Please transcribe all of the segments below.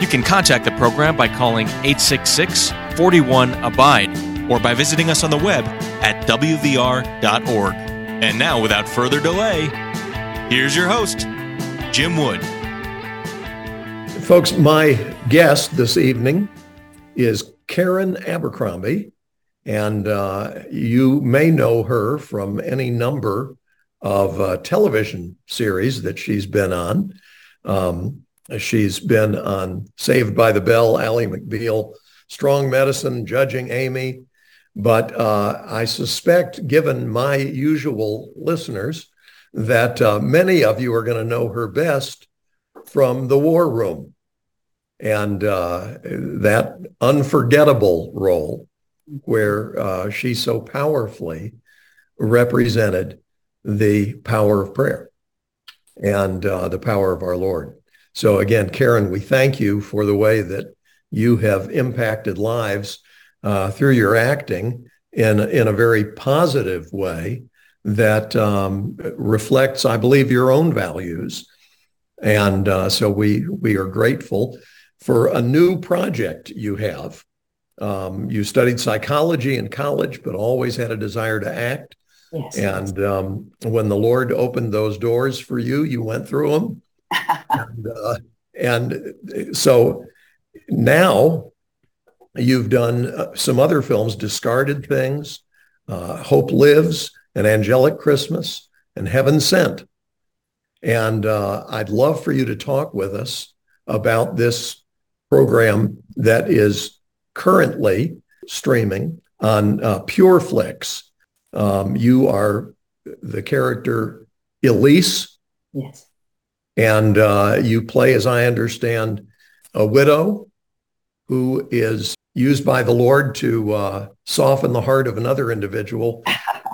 You can contact the program by calling 866 41 Abide or by visiting us on the web at WVR.org. And now, without further delay, here's your host, Jim Wood. Folks, my guest this evening is Karen Abercrombie, and uh, you may know her from any number of uh, television series that she's been on. Um, she's been on Saved by the Bell, Ally McBeal, Strong Medicine, Judging Amy. But uh, I suspect, given my usual listeners, that uh, many of you are going to know her best from The War Room and uh, that unforgettable role where uh, she so powerfully represented the power of prayer and uh, the power of our Lord. So again, Karen, we thank you for the way that you have impacted lives uh, through your acting in, in a very positive way that um, reflects, I believe, your own values. And uh, so we, we are grateful for a new project you have. Um, you studied psychology in college, but always had a desire to act. Yes, and um, when the Lord opened those doors for you, you went through them. And, uh, and so now you've done uh, some other films, Discarded Things, uh, Hope Lives, An Angelic Christmas, and Heaven Sent. And uh, I'd love for you to talk with us about this program that is currently streaming on uh, PureFlix. Um, you are the character Elise. Yes. And uh, you play, as I understand, a widow who is used by the Lord to uh, soften the heart of another individual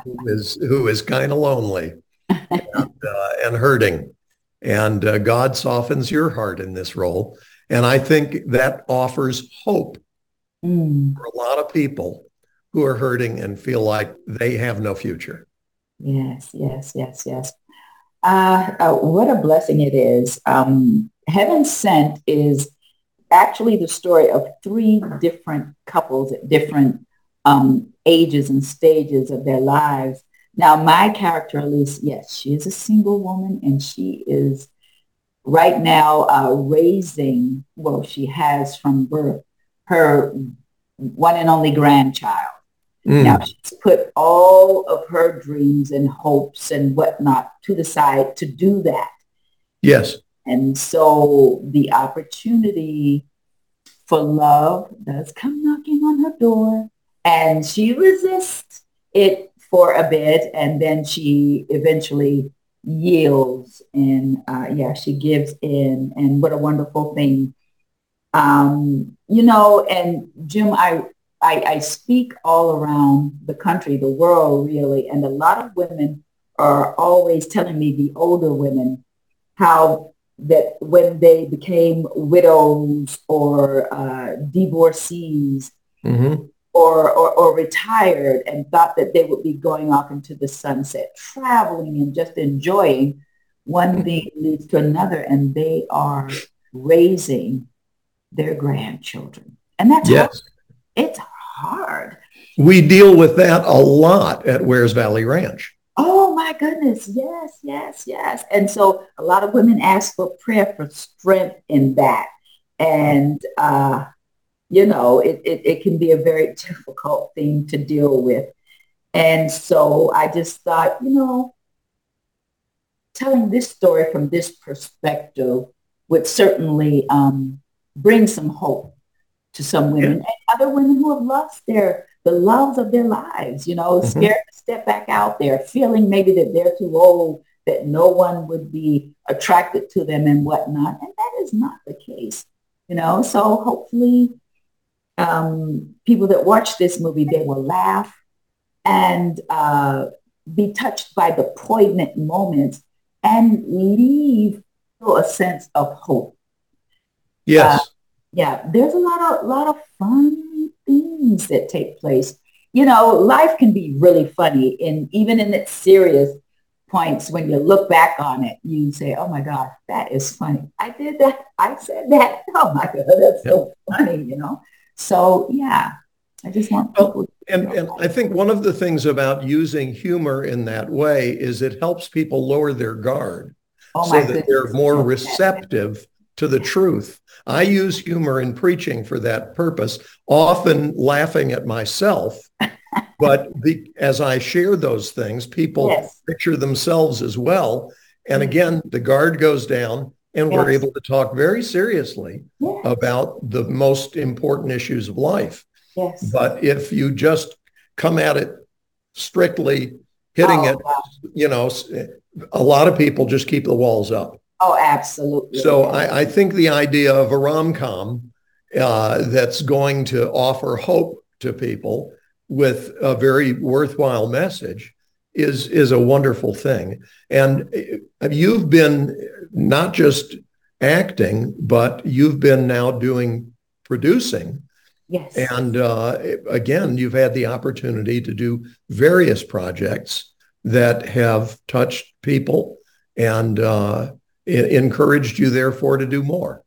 who is who is kind of lonely and, uh, and, hurting. And uh, God softens your heart in this role. And I think that offers hope mm. for a lot of people who are hurting and feel like they have no future. Yes, yes, yes, yes. Uh, uh, what a blessing it is. Um, Heaven Sent is actually the story of three different couples at different um, ages and stages of their lives. Now, my character, Elise, yes, she is a single woman and she is right now uh, raising, well, she has from birth, her one and only grandchild. Mm. Now she's put all of her dreams and hopes and whatnot to the side to do that. Yes. And so the opportunity for love does come knocking on her door and she resists it for a bit and then she eventually yields and uh, yeah, she gives in and what a wonderful thing. Um, you know, and Jim, I, I, I speak all around the country, the world really, and a lot of women are always telling me, the older women, how that when they became widows or uh, divorcees, mm-hmm or, or, or, retired and thought that they would be going off into the sunset, traveling and just enjoying, one thing leads to another and they are raising their grandchildren. And that's yes. hard. It's hard. We deal with that a lot at Wears Valley Ranch. Oh my goodness. Yes, yes, yes. And so a lot of women ask for prayer for strength in that. And uh, you know, it, it, it can be a very difficult thing to deal with. And so I just thought, you know, telling this story from this perspective would certainly um, bring some hope to some women yeah. and other women who have lost their the loves of their lives, you know, mm-hmm. scared to step back out there, feeling maybe that they're too old, that no one would be attracted to them and whatnot. And that is not the case. You know, so hopefully um, people that watch this movie, they will laugh and uh, be touched by the poignant moments and leave a sense of hope. Yes. Uh, yeah, there's a lot of lot of fun things that take place. You know, life can be really funny, and even in its serious points, when you look back on it, you say, "Oh my God, that is funny! I did that. I said that. Oh my God, that's so funny!" You know. So yeah, I just want people. And, and I think one of the things about using humor in that way is it helps people lower their guard Oh so that goodness. they're more receptive to the truth. I use humor in preaching for that purpose, often laughing at myself. But the, as I share those things, people Yes. picture themselves as well. And Mhm. again, the guard goes down and we're able to talk very seriously Yeah. about the most important issues of life. Yes. But if you just come at it strictly hitting oh, it, wow. you know, a lot of people just keep the walls up. Oh, absolutely. So I, I think the idea of a rom-com uh, that's going to offer hope to people with a very worthwhile message is is a wonderful thing. And uh, you've been not just acting, but you've been now doing producing. yes. And uh, again, you've had the opportunity to do various projects that have touched people and uh, e- encouraged you, therefore, to do more.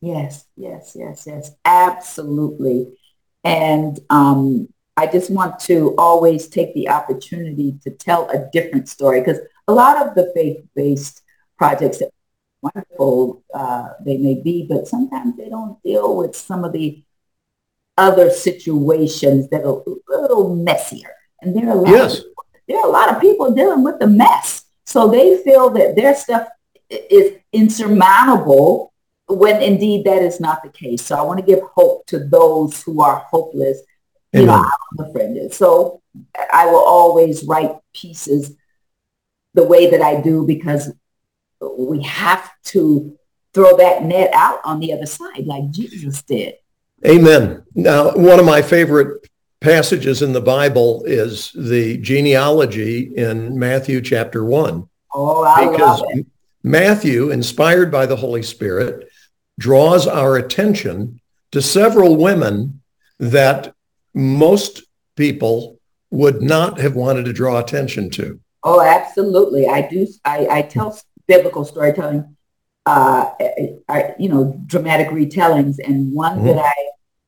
Yes, yes, yes, yes, absolutely. And um, I just want to always take the opportunity to tell a different story because a lot of the faith-based projects that wonderful uh, they may be, but sometimes they don't deal with some of the other situations that are a little messier. And there are a lot Yes. of, there are a lot of people dealing with the mess. So they feel that their stuff is insurmountable when indeed that is not the case. So I want to give hope to those who are hopeless, you know, Amen. on the fringes. So I will always write pieces the way that I do because we have to throw that net out on the other side like Jesus did. Amen. Now, one of my favorite passages in the Bible is the genealogy in Matthew chapter 1. Oh, I because love it. Matthew, inspired by the Holy Spirit, draws our attention to several women that most people would not have wanted to draw attention to. Oh, absolutely. I do. I, I tell biblical storytelling, uh, I, you know, dramatic retellings. And one Mhm. that I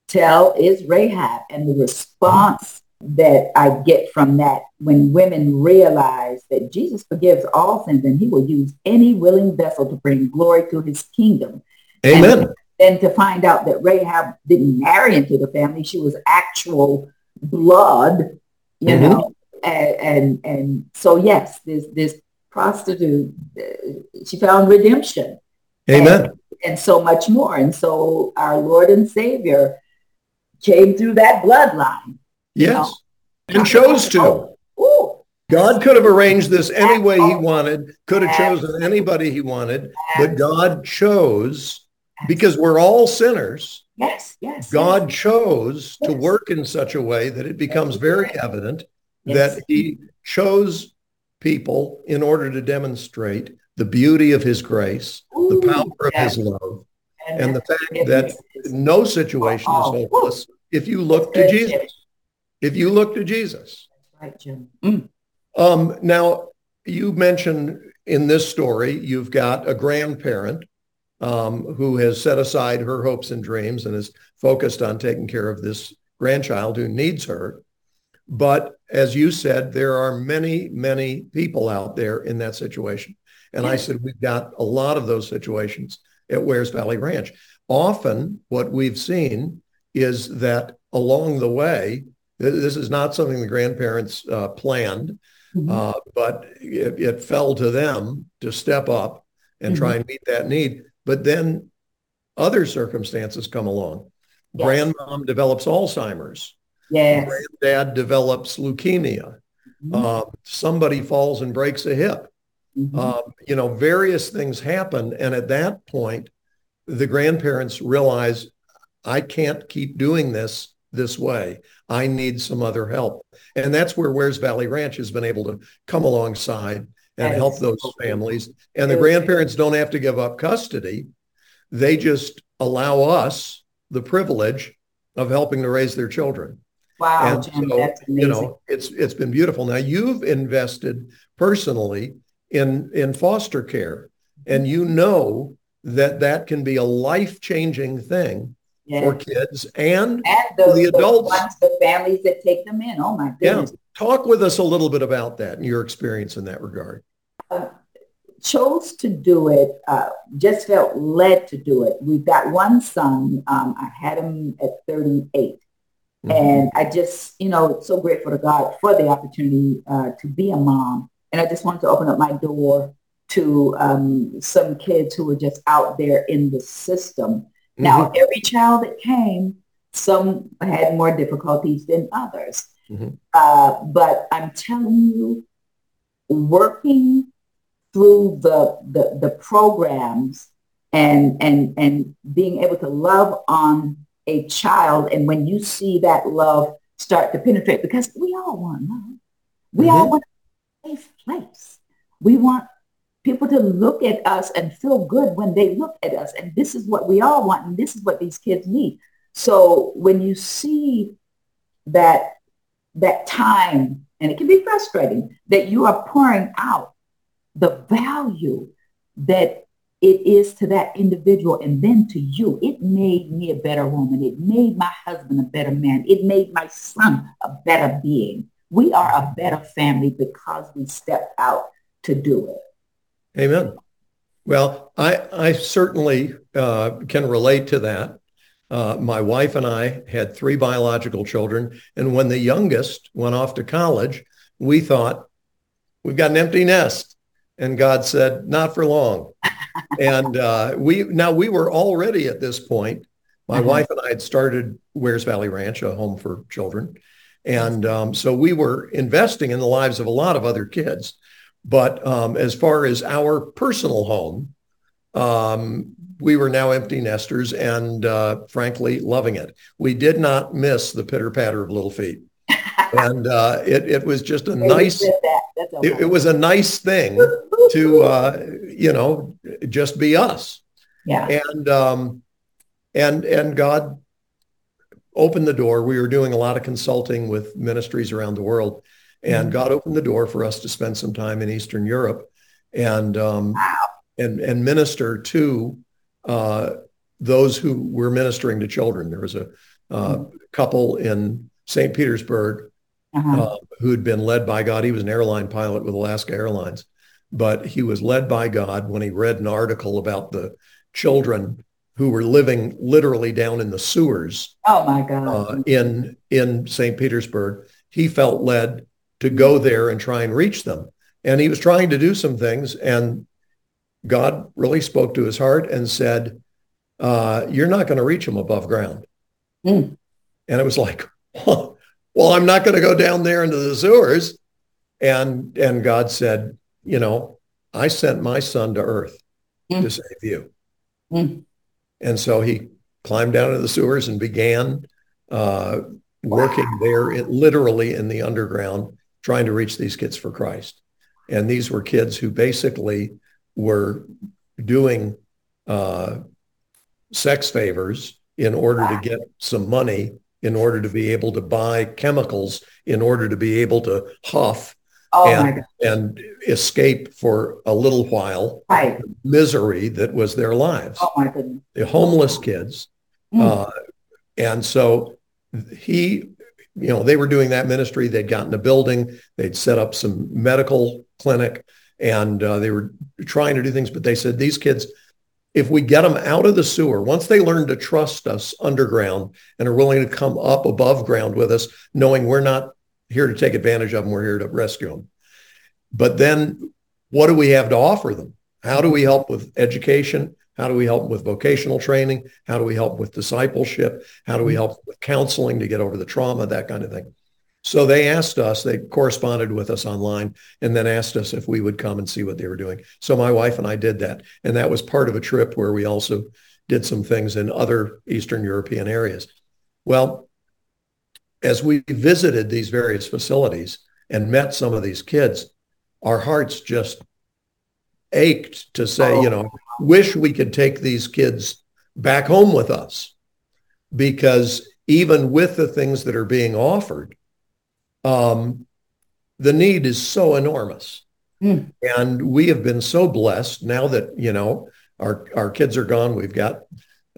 tell is Rahab and the response that I get from that when women realize that Jesus forgives all sins and he will use any willing vessel to bring glory to his kingdom. Amen. Then to find out that Rahab didn't marry into the family, she was actual blood, you Mhm. know. And, and and so yes, this this prostitute, uh, she found redemption Amen. and so much more. And so our Lord and Savior came through that bloodline. Yes. And chose to. Ooh, God could have arranged this any way he wanted, could have chosen anybody he wanted, but God chose because we're all sinners. yes, yes. God chose to work in such a way that it becomes very evident yes. that he chose people in order to demonstrate the beauty of his grace, the power of his love, And, and the fact that no situation is Oh, hopeless if you look to Jesus. Shit. If you look to Jesus. That's right, Jim. Mm. Um, now, you mentioned in this story, you've got a grandparent um, who has set aside her hopes and dreams and is focused on taking care of this grandchild who needs her. But as you said, there are many, many people out there in that situation. And I said, we've got a lot of those situations at Wears Valley Ranch. Often what we've seen is that along the way, th- this is not something the grandparents uh, planned, Mhm. uh, but it, it fell to them to step up and try and meet that need. But then other circumstances come along. Yes. Grandmom develops Alzheimer's. Yes. Granddad develops leukemia. Mhm. Uh, somebody falls and breaks a hip. Mhm. Uh, you know, various things happen. And at that point, the grandparents realize I can't keep doing this this way. I need some other help. And that's where Wears Valley Ranch has been able to come alongside and help those families. And the grandparents don't have to give up custody. They just allow us the privilege of helping to raise their children. Wow, Jim, so, that's amazing. You know, it's it's been beautiful. Now you've invested personally in in foster care, and you know that that can be a life changing thing for kids and, and those, the adults, ones, the families that take them in. Oh my goodness! Yeah. Talk with us a little bit about that and your experience in that regard. Uh, chose to do it. Uh, just felt led to do it. We've got one son. Um, I had him at 38. Mm-hmm. And I just, you know, so grateful to God for the opportunity uh, to be a mom. And I just wanted to open up my door to um, some kids who were just out there in the system Mm-hmm. Now, every child that came, some had more difficulties than others. Mm-hmm. Uh, but I'm telling you, working through the, the, the programs and, and, and being able to love on a child, and when you see that love start to penetrate, because we all want love. We mm-hmm. all want a safe place. We want people to look at us and feel good when they look at us. And this is what we all want. And this is what these kids need. So when you see that, that time, and it can be frustrating that you are pouring out the value that it is to that individual and then to you. It made me a better woman. It made my husband a better man. It made my son a better being. We are a better family because we stepped out to do it. Amen. Well, I, I certainly uh, can relate to that. Uh, my wife and I had three biological children. And when the youngest went off to college, we thought, we've got an empty nest. And God said, not for long. and uh, we now we were already at this point. My uh-huh. wife and I had started Wears Valley Ranch, a home for children. And um, so we were investing in the lives of a lot of other kids. But um, as far as our personal home, um, we were now empty nesters and uh, frankly loving it. We did not miss the pitter patter of little feet. and uh, it, it was just a nice, it, it, was a nice thing to, uh, you know, just be us. Yeah. And, um, and, and God opened the door. We were doing a lot of consulting with ministries around the world and. God opened the door for us to spend some time in Eastern Europe and um, wow. and and minister to uh, those who were ministering to children. There was a uh, mm-hmm. couple in St. Petersburg uh-huh. uh, who had been led by God. He was an airline pilot with Alaska Airlines, but he was led by God when he read an article about the children who were living literally down in the sewers. Oh my God! Uh, in in St. Petersburg, he felt led to go there and try and reach them. And he was trying to do some things and God really spoke to his heart and said, uh, you're not going to reach them above ground. Mm. And it was like, well, I'm not going to go down there into the sewers. And, and God said, you know, I sent my son to earth mm. to save you. Mm. And so he climbed down into the sewers and began uh, working there, it, literally in the underground trying to reach these kids for Christ. And these were kids who basically were doing uh, sex favors in order to get some money, in order to be able to buy chemicals, in order to be able to huff oh and, and escape for a little while right. misery that was their lives. Oh my goodness. The homeless kids. Mm. Uh, and so he you know, they were doing that ministry. They'd gotten a building. They'd set up some medical clinic and uh, they were trying to do things. But they said, these kids, if we get them out of the sewer, once they learn to trust us underground and are willing to come up above ground with us, knowing we're not here to take advantage of them, we're here to rescue them. But then what do we have to offer them? How do we help with education? How do we help with vocational training? How do we help with discipleship? How do we mm-hmm. help with counseling to get over the trauma, that kind of thing? So they asked us, they corresponded with us online and then asked us if we would come and see what they were doing. So my wife and I did that. And that was part of a trip where we also did some things in other Eastern European areas. Well, as we visited these various facilities and met some of these kids, our hearts just ached to say, oh. you know, wish we could take these kids back home with us because even with the things that are being offered, um, the need is so enormous. Mm. And we have been so blessed now that, you know, our, our kids are gone. We've got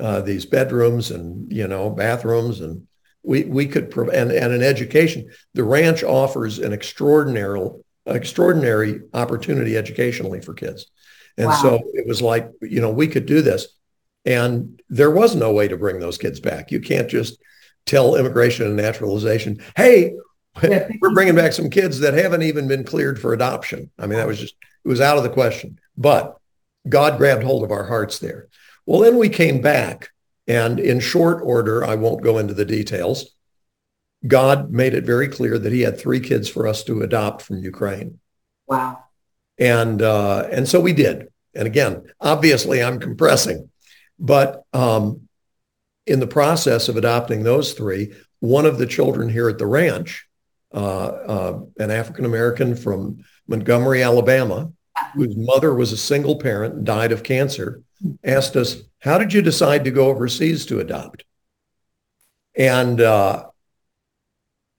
uh, these bedrooms and, you know, bathrooms and we, we could, prov- and, and an education. The ranch offers an extraordinary, extraordinary opportunity educationally for kids. And wow. so it was like, you know, we could do this. And there was no way to bring those kids back. You can't just tell immigration and naturalization, hey, yeah. we're bringing back some kids that haven't even been cleared for adoption. I mean, that was just, it was out of the question. But God grabbed hold of our hearts there. Well, then we came back and in short order, I won't go into the details. God made it very clear that he had three kids for us to adopt from Ukraine. Wow. And, uh, and so we did. And again, obviously I'm compressing, but um, in the process of adopting those three, one of the children here at the ranch, uh, uh, an African American from Montgomery, Alabama, whose mother was a single parent and died of cancer, asked us, "How did you decide to go overseas to adopt?" And uh,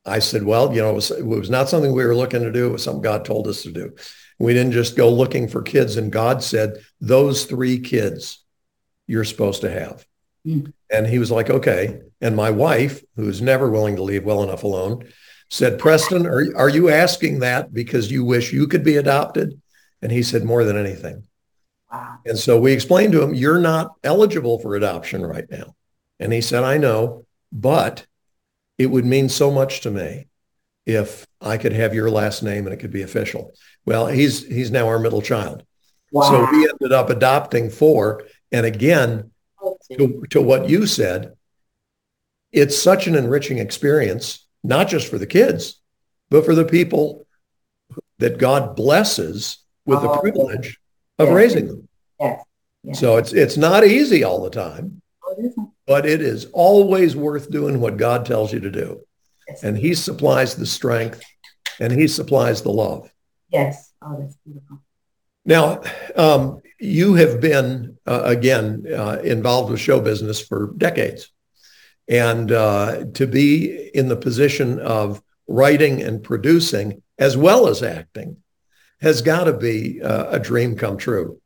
I said, "Well, you know, it was, it was not something we were looking to do. It was something God told us to do. We didn't just go looking for kids." And God said, "Those three kids, you're supposed to have." Mm. And he was like, "Okay." And my wife, who is never willing to leave well enough alone, said, "Preston, are are you asking that because you wish you could be adopted?" And he said, more than anything. Wow. And so we explained to him, you're not eligible for adoption right now. And he said, I know, but it would mean so much to me if I could have your last name and it could be official. Well, he's he's now our middle child. Wow. So we ended up adopting four. And again, to, to what you said, it's such an enriching experience, not just for the kids, but for the people that God blesses with the oh, privilege of yes. raising them. Yes. yes. So it's it's not easy all the time, oh, but it is always worth doing what God tells you to do. Yes. And he supplies the strength and he supplies the love. Yes. Oh, that's beautiful. Now, um, you have been, uh, again, uh, involved with show business for decades. And uh, to be in the position of writing and producing as well as acting has got to be uh, a dream come true.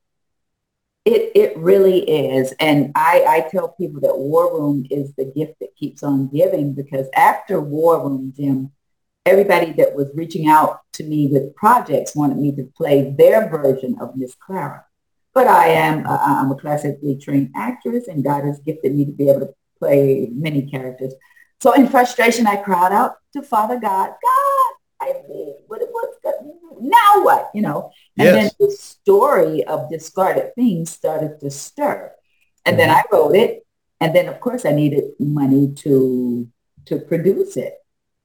It, it really is. And I, I tell people that War Room is the gift that keeps on giving because after War Room, Jim, everybody that was reaching out to me with projects wanted me to play their version of Miss Clara. But I am uh, I'm a classically trained actress and God has gifted me to be able to play many characters. So in frustration, I cried out to Father God, God, I mean, what, what's now what? You know, and yes. then the story of discarded things started to stir. And mm-hmm. then I wrote it. And then of course I needed money to to produce it.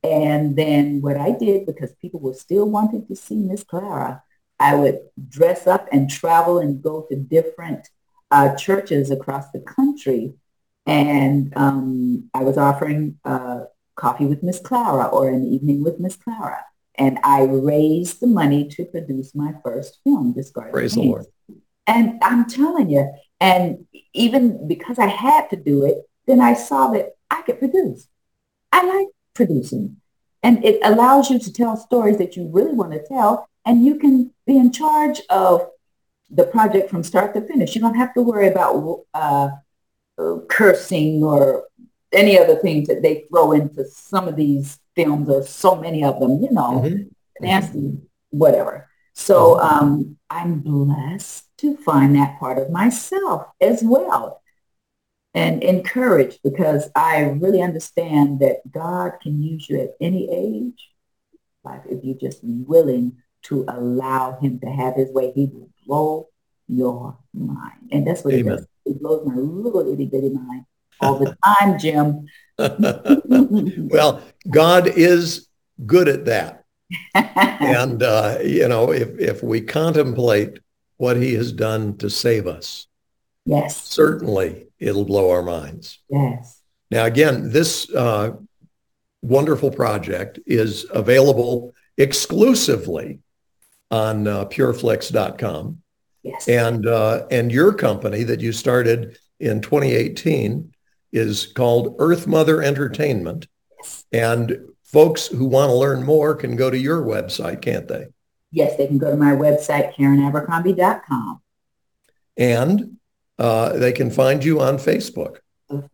And then what I did, because people were still wanting to see Miss Clara, I would dress up and travel and go to different uh, churches across the country. And um, I was offering uh, coffee with Miss Clara or an evening with Miss Clara. And I raised the money to produce my first film, Discarded Praise the Lord. And I'm telling you, and even because I had to do it, then I saw that I could produce. I like producing. And it allows you to tell stories that you really want to tell. And you can be in charge of the project from start to finish. You don't have to worry about uh, cursing or any other things that they throw into some of these films. There's so many of them, you know, mm-hmm. nasty, whatever. So mm-hmm. um, I'm blessed to find that part of myself as well and encouraged because I really understand that God can use you at any age. Like if you're just willing to allow him to have his way, he will blow your mind. And that's what Amen. he does. He blows my little itty bitty mind all the time, Jim. well, God is good at that. and, uh, you know, if, if we contemplate what he has done to save us, yes, certainly it'll blow our minds. Yes. Now, again, this uh, wonderful project is available exclusively on uh, pureflix.com. Yes. And uh, and your company that you started in 2018 is called Earth Mother Entertainment. yes. And folks who want to learn more can go to your website, can't they? Yes, they can go to my website, KarenAbercrombie.com. And uh, they can find you on Facebook.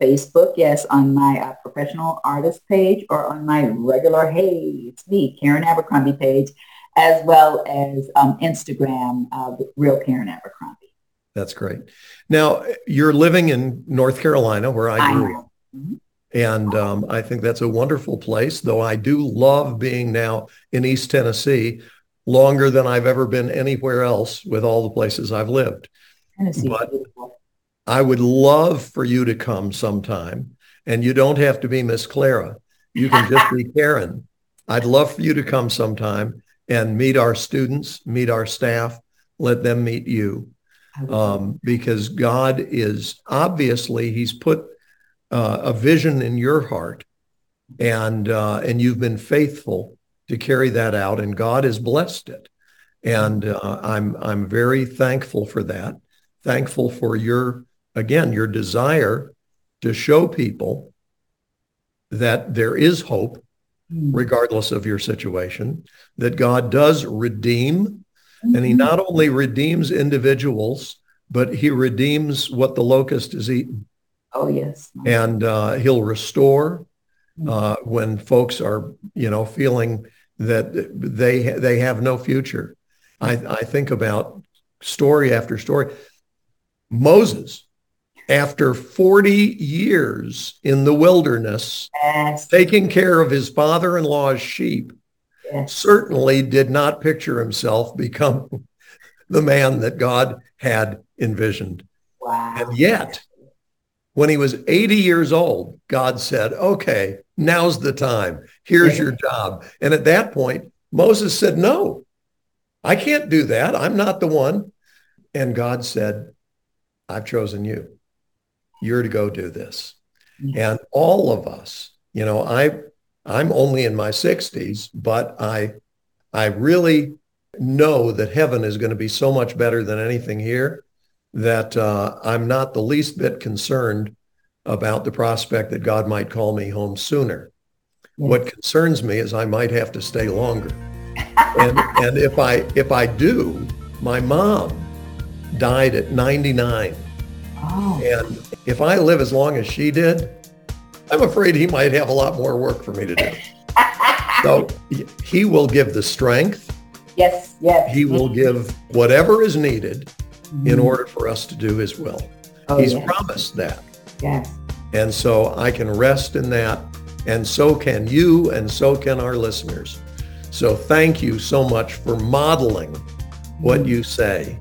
Facebook, yes, on my uh, professional artist page or on my regular, hey, it's me, Karen Abercrombie page, as well as um, Instagram, uh, real Karen Abercrombie. That's great. Now you're living in North Carolina, where I grew up, Mhm. and um, I think that's a wonderful place. Though I do love being now in East Tennessee, longer than I've ever been anywhere else with all the places I've lived. Tennessee, But- I would love for you to come sometime, and you don't have to be Miss Clara. You can just be Karen. I'd love for you to come sometime and meet our students, meet our staff, let them meet you. Um, because God is obviously He's put uh, a vision in your heart, and uh, and you've been faithful to carry that out, and God has blessed it. And uh, I'm I'm very thankful for that. Thankful for your again your desire to show people that there is hope Mm. regardless of your situation, that God does redeem and he not only redeems individuals, but he redeems what the locust has eaten. Oh, yes. And uh, he'll restore uh, when folks are, you know, feeling that they they have no future. I, I think about story after story. Moses, after 40 years in the wilderness, Yes. taking care of his father-in-law's sheep. Certainly did not picture himself become the man that God had envisioned. Wow. And yet, when he was 80 years old, God said, okay, now's the time. Here's your job. And at that point, Moses said, no, I can't do that. I'm not the one. And God said, I've chosen you. You're to go do this. Mm. And all of us, you know, I I'm only in my 60s, but I I really know that heaven is going to be so much better than anything here that uh, I'm not the least bit concerned about the prospect that God might call me home sooner. What concerns me is I might have to stay longer. and and if I if I do, my mom died at 99. Oh, And if I live as long as she did, I'm afraid he might have a lot more work for me to do. So he- will give the strength. yes, yes. He will give whatever is needed in Mhm. order for us to do his will. Oh, He's yes. promised that. Yes. And so I can rest in that. And so can you, and so can our listeners. So thank you so much for modeling what you say.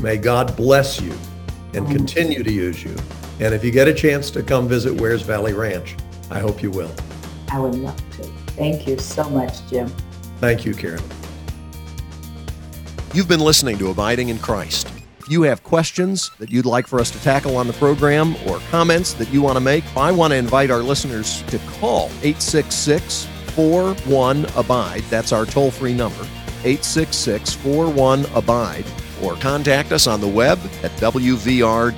May God bless you and continue to use you. And if you get a chance to come visit Wears Valley Ranch, I hope you will. I would love to. Thank you so much, Jim. Thank you, Karen. You've been listening to Abiding in Christ. If you have questions that you'd like for us to tackle on the program or comments that you want to make, I want to invite our listeners to call 866 41 Abide. That's our toll free number, 866 41 Abide, or contact us on the web at wvr.org.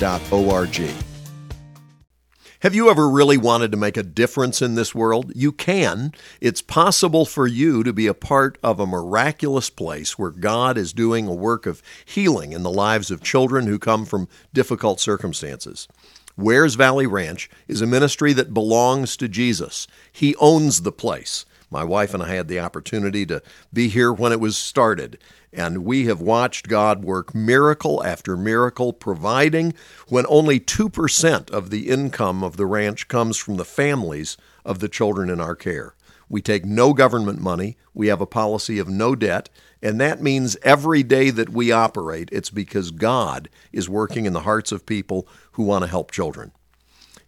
Have you ever really wanted to make a difference in this world? You can. It's possible for you to be a part of a miraculous place where God is doing a work of healing in the lives of children who come from difficult circumstances. Wears Valley Ranch is a ministry that belongs to Jesus. He owns the place. My wife and I had the opportunity to be here when it was started, and we have watched God work miracle after miracle, providing when only 2% of the income of the ranch comes from the families of the children in our care. We take no government money. We have a policy of no debt. And that means every day that we operate, it's because God is working in the hearts of people who want to help children.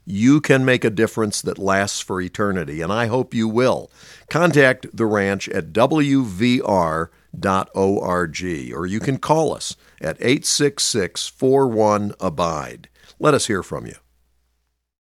You can make a difference that lasts for eternity, and I hope you will. Contact the ranch at wvr.org, or you can call us at 866 41 Abide. Let us hear from you.